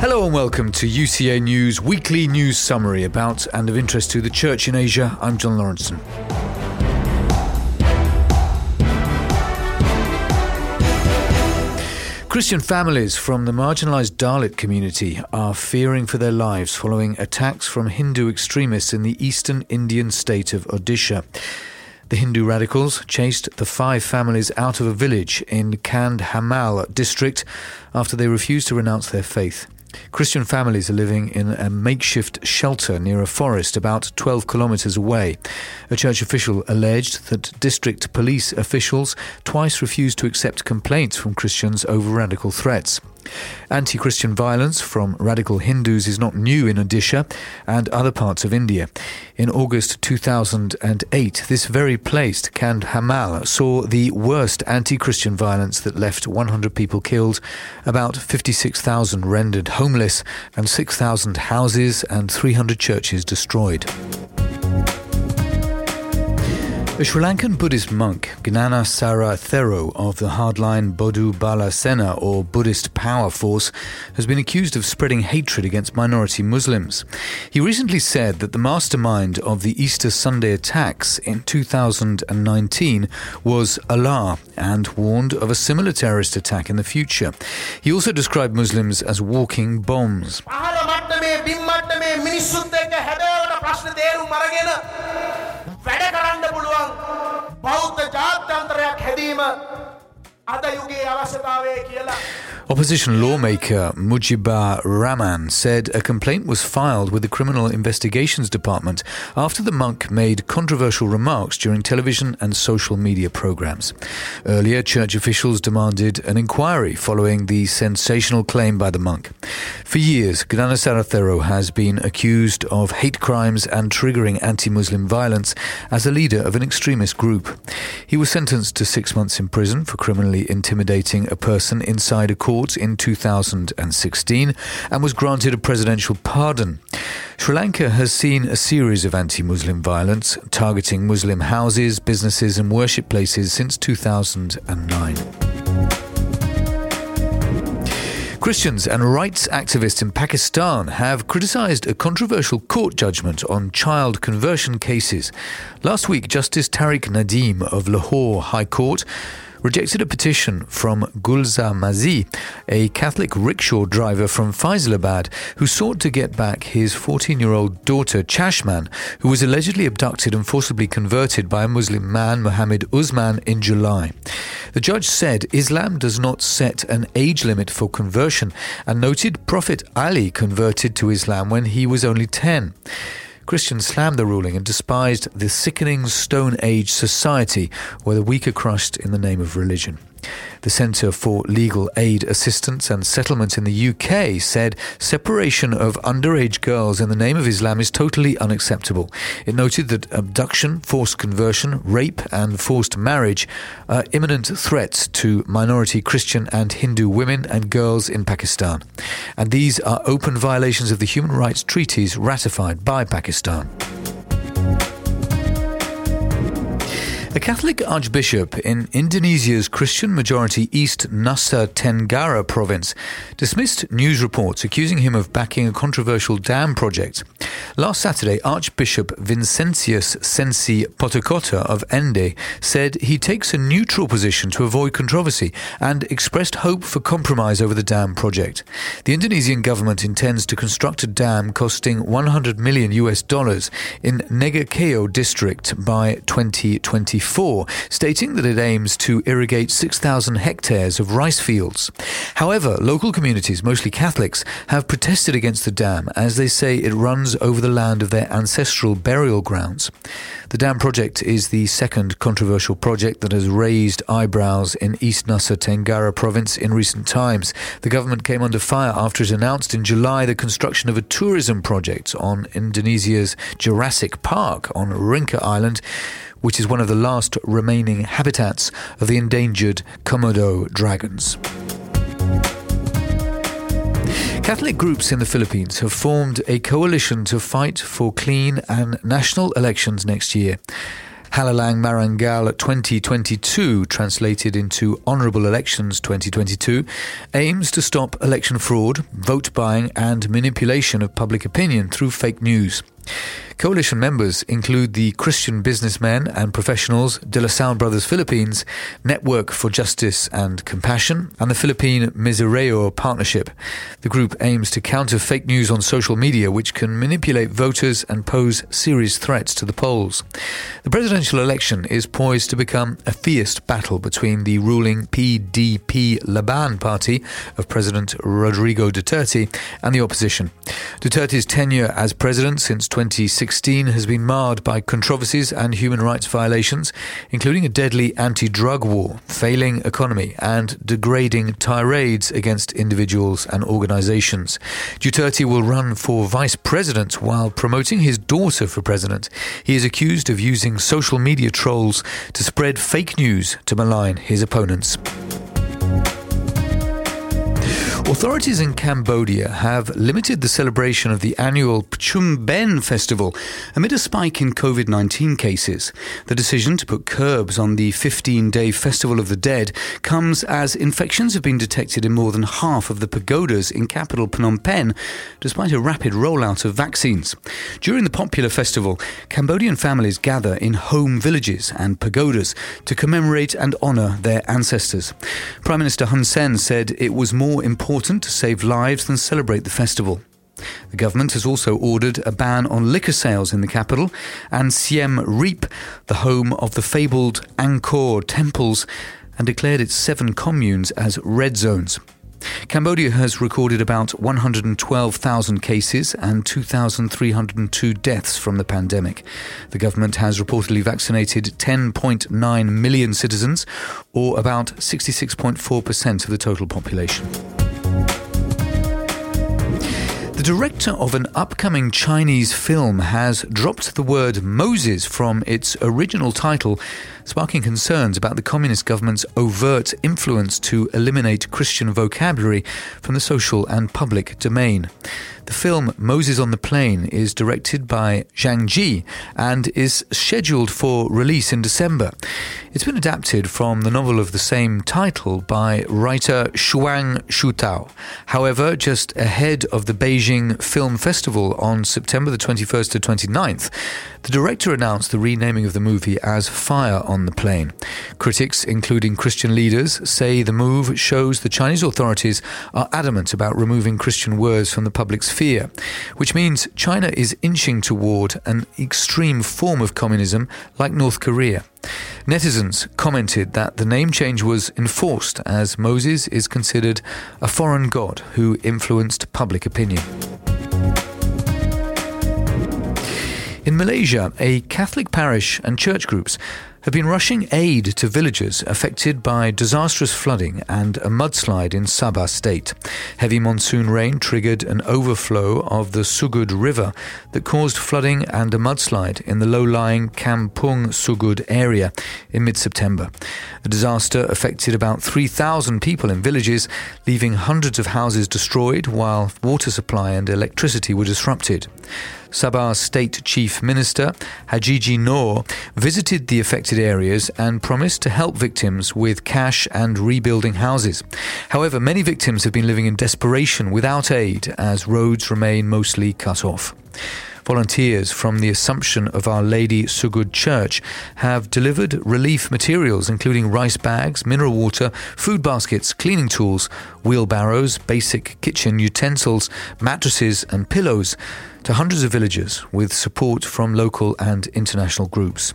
Hello and welcome to UCA News weekly news summary about and of interest to the church in Asia. I'm John Lawrenson. Christian families from the marginalized Dalit community are fearing for their lives following attacks from Hindu extremists in the eastern Indian state of Odisha. The Hindu radicals chased the five families out of a village in Kandhamal district after they refused to renounce their faith. Christian families are living in a makeshift shelter near a forest about 12 kilometers away. A church official alleged that district police officials twice refused to accept complaints from Christians over radical threats. Anti Christian violence from radical Hindus is not new in Odisha and other parts of India. In August 2008, this very place, Kandhamal, saw the worst anti Christian violence that left 100 people killed, about 56,000 rendered homeless, and 6,000 houses and 300 churches destroyed. A Sri Lankan Buddhist monk, Gnana Gnanasara Thero of the hardline Bodu Bala Sena or Buddhist Power Force, has been accused of spreading hatred against minority Muslims. He recently said that the mastermind of the Easter Sunday attacks in 2019 was Allah and warned of a similar terrorist attack in the future. He also described Muslims as walking bombs. වැඩ කරන්න පුළුවන්. බෞද්ධ ජාත්‍යන්තරයක් හැදීම Opposition lawmaker Mujibur Rahman said a complaint was filed with the Criminal Investigations Department after the monk made controversial remarks during television and social media programs. Earlier, church officials demanded an inquiry following the sensational claim by the monk. For years, Gnanasara Thero has been accused of hate crimes and triggering anti Muslim violence as a leader of an extremist group. He was sentenced to six months in prison for criminally intimidating a person inside a court in 2016 and was granted a presidential pardon. Sri Lanka has seen a series of anti Muslim violence targeting Muslim houses, businesses, and worship places since 2009. Christians and rights activists in Pakistan have criticized a controversial court judgment on child conversion cases. Last week, Justice Tariq Nadeem of Lahore High Court rejected a petition from Gulzar Masih, a Catholic rickshaw driver from Faisalabad, who sought to get back his 14 year old daughter Chashman, who was allegedly abducted and forcibly converted by a Muslim man, Mohammed Usman, in July. The judge said Islam does not set an age limit for conversion and noted Prophet Ali converted to Islam when he was only 10. Christians slammed the ruling and despised the sickening Stone Age society where the weak are crushed in the name of religion. The Centre for Legal Aid Assistance and Settlement in the UK said separation of underage girls in the name of Islam is totally unacceptable. It noted that abduction, forced conversion, rape, and forced marriage are imminent threats to minority Christian and Hindu women and girls in Pakistan. And these are open violations of the human rights treaties ratified by Pakistan. A Catholic archbishop in Indonesia's Christian majority East Nusa Tenggara province dismissed news reports accusing him of backing a controversial dam project. Last Saturday, Archbishop Vincentius Sensi Potokota of Ende said he takes a neutral position to avoid controversy and expressed hope for compromise over the dam project. The Indonesian government intends to construct a dam costing 100 million US dollars in Nagekeo district by 2024. 2024, stating that it aims to irrigate 6,000 hectares of rice fields. However, local communities, mostly Catholics, have protested against the dam as they say it runs over the land of their ancestral burial grounds. The dam project is the second controversial project that has raised eyebrows in East Nusa Tenggara province in recent times. The government came under fire after it announced in July the construction of a tourism project on Indonesia's Jurassic Park on Rinca Island which is one of the last remaining habitats of the endangered Komodo dragons. Catholic groups in the Philippines have formed a coalition to fight for clean and national elections next year. Halalang Marangal 2022, translated into Honourable Elections 2022, aims to stop election fraud, vote buying, and manipulation of public opinion through fake news. Coalition members include the Christian businessmen and professionals De La Salle Brothers Philippines, Network for Justice and Compassion, and the Philippine Misereor Partnership. The group aims to counter fake news on social media, which can manipulate voters and pose serious threats to the polls. The presidential election is poised to become a fierce battle between the ruling PDP Laban party of President Rodrigo Duterte and the opposition. Duterte's tenure as president since 2016 2016 has been marred by controversies and human rights violations, including a deadly anti drug war, failing economy, and degrading tirades against individuals and organizations. Duterte will run for vice president while promoting his daughter for president. He is accused of using social media trolls to spread fake news to malign his opponents. Authorities in Cambodia have limited the celebration of the annual Pchum Ben festival amid a spike in COVID 19 cases. The decision to put curbs on the 15 day Festival of the Dead comes as infections have been detected in more than half of the pagodas in capital Phnom Penh, despite a rapid rollout of vaccines. During the popular festival, Cambodian families gather in home villages and pagodas to commemorate and honour their ancestors. Prime Minister Hun Sen said it was more important important to save lives than celebrate the festival. The government has also ordered a ban on liquor sales in the capital, and Siem Reap, the home of the fabled Angkor temples, and declared its seven communes as red zones. Cambodia has recorded about 112,000 cases and 2,302 deaths from the pandemic. The government has reportedly vaccinated 10.9 million citizens, or about 66.4% of the total population. The director of an upcoming Chinese film has dropped the word Moses from its original title, sparking concerns about the communist government's overt influence to eliminate Christian vocabulary from the social and public domain. The film Moses on the Plain is directed by Zhang Ji and is scheduled for release in December. It's been adapted from the novel of the same title by writer Shuang Xuetao. However, just ahead of the Beijing Film Festival on September the 21st to 29th, the director announced the renaming of the movie as Fire on the Plain. Critics, including Christian leaders, say the move shows the Chinese authorities are adamant about removing Christian words from the public sphere, which means China is inching toward an extreme form of communism like North Korea. Netizens commented that the name change was enforced as Moses is considered a foreign god who influenced public opinion. In Malaysia, a Catholic parish and church groups have been rushing aid to villagers affected by disastrous flooding and a mudslide in Sabah state. Heavy monsoon rain triggered an overflow of the Sugud River that caused flooding and a mudslide in the low-lying Kampung Sugud area in mid-September. The disaster affected about 3,000 people in villages, leaving hundreds of houses destroyed while water supply and electricity were disrupted. Sabah State Chief Minister, Hajiji Noor, visited the affected areas and promised to help victims with cash and rebuilding houses. However, many victims have been living in desperation without aid as roads remain mostly cut off. Volunteers from the Assumption of Our Lady Sugud Church have delivered relief materials, including rice bags, mineral water, food baskets, cleaning tools, wheelbarrows, basic kitchen utensils, mattresses, and pillows to hundreds of villagers with support from local and international groups.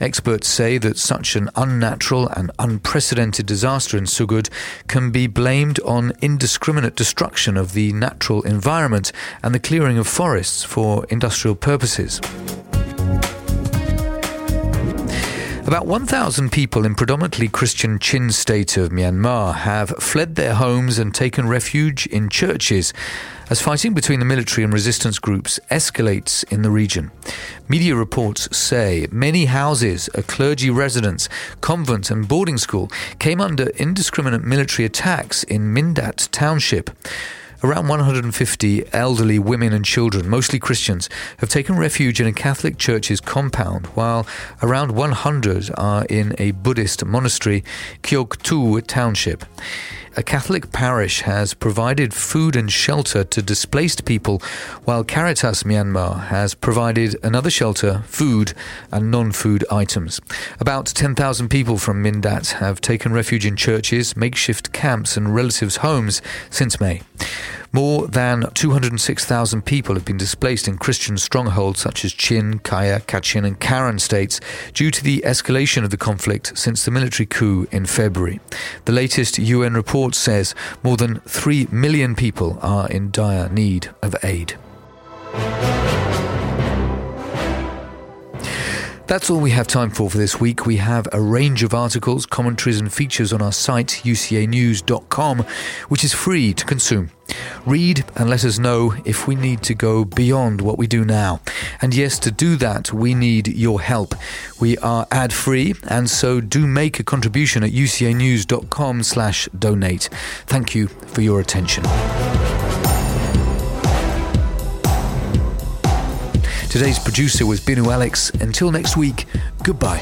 Experts say that such an unnatural and unprecedented disaster in Sugud can be blamed on indiscriminate destruction of the natural environment and the clearing of forests for industrial purposes. About 1,000 people in predominantly Christian Chin state of Myanmar have fled their homes and taken refuge in churches as fighting between the military and resistance groups escalates in the region. Media reports say many houses, a clergy residence, convent, and boarding school came under indiscriminate military attacks in Mindat Township. Around 150 elderly women and children, mostly Christians, have taken refuge in a Catholic church's compound, while around 100 are in a Buddhist monastery, Kyoktu Township a Catholic parish has provided food and shelter to displaced people, while Caritas Myanmar has provided another shelter, food, and non food items. About 10,000 people from Mindat have taken refuge in churches, makeshift camps, and relatives' homes since May. More than 206,000 people have been displaced in Christian strongholds such as Chin, Kaya, Kachin, and Karen states due to the escalation of the conflict since the military coup in February. The latest UN report says more than 3 million people are in dire need of aid. That's all we have time for for this week. We have a range of articles, commentaries, and features on our site, ucanews.com, which is free to consume. Read and let us know if we need to go beyond what we do now. And yes, to do that, we need your help. We are ad free, and so do make a contribution at ucanews.com slash donate. Thank you for your attention. Today's producer was Binu Alex. Until next week, goodbye.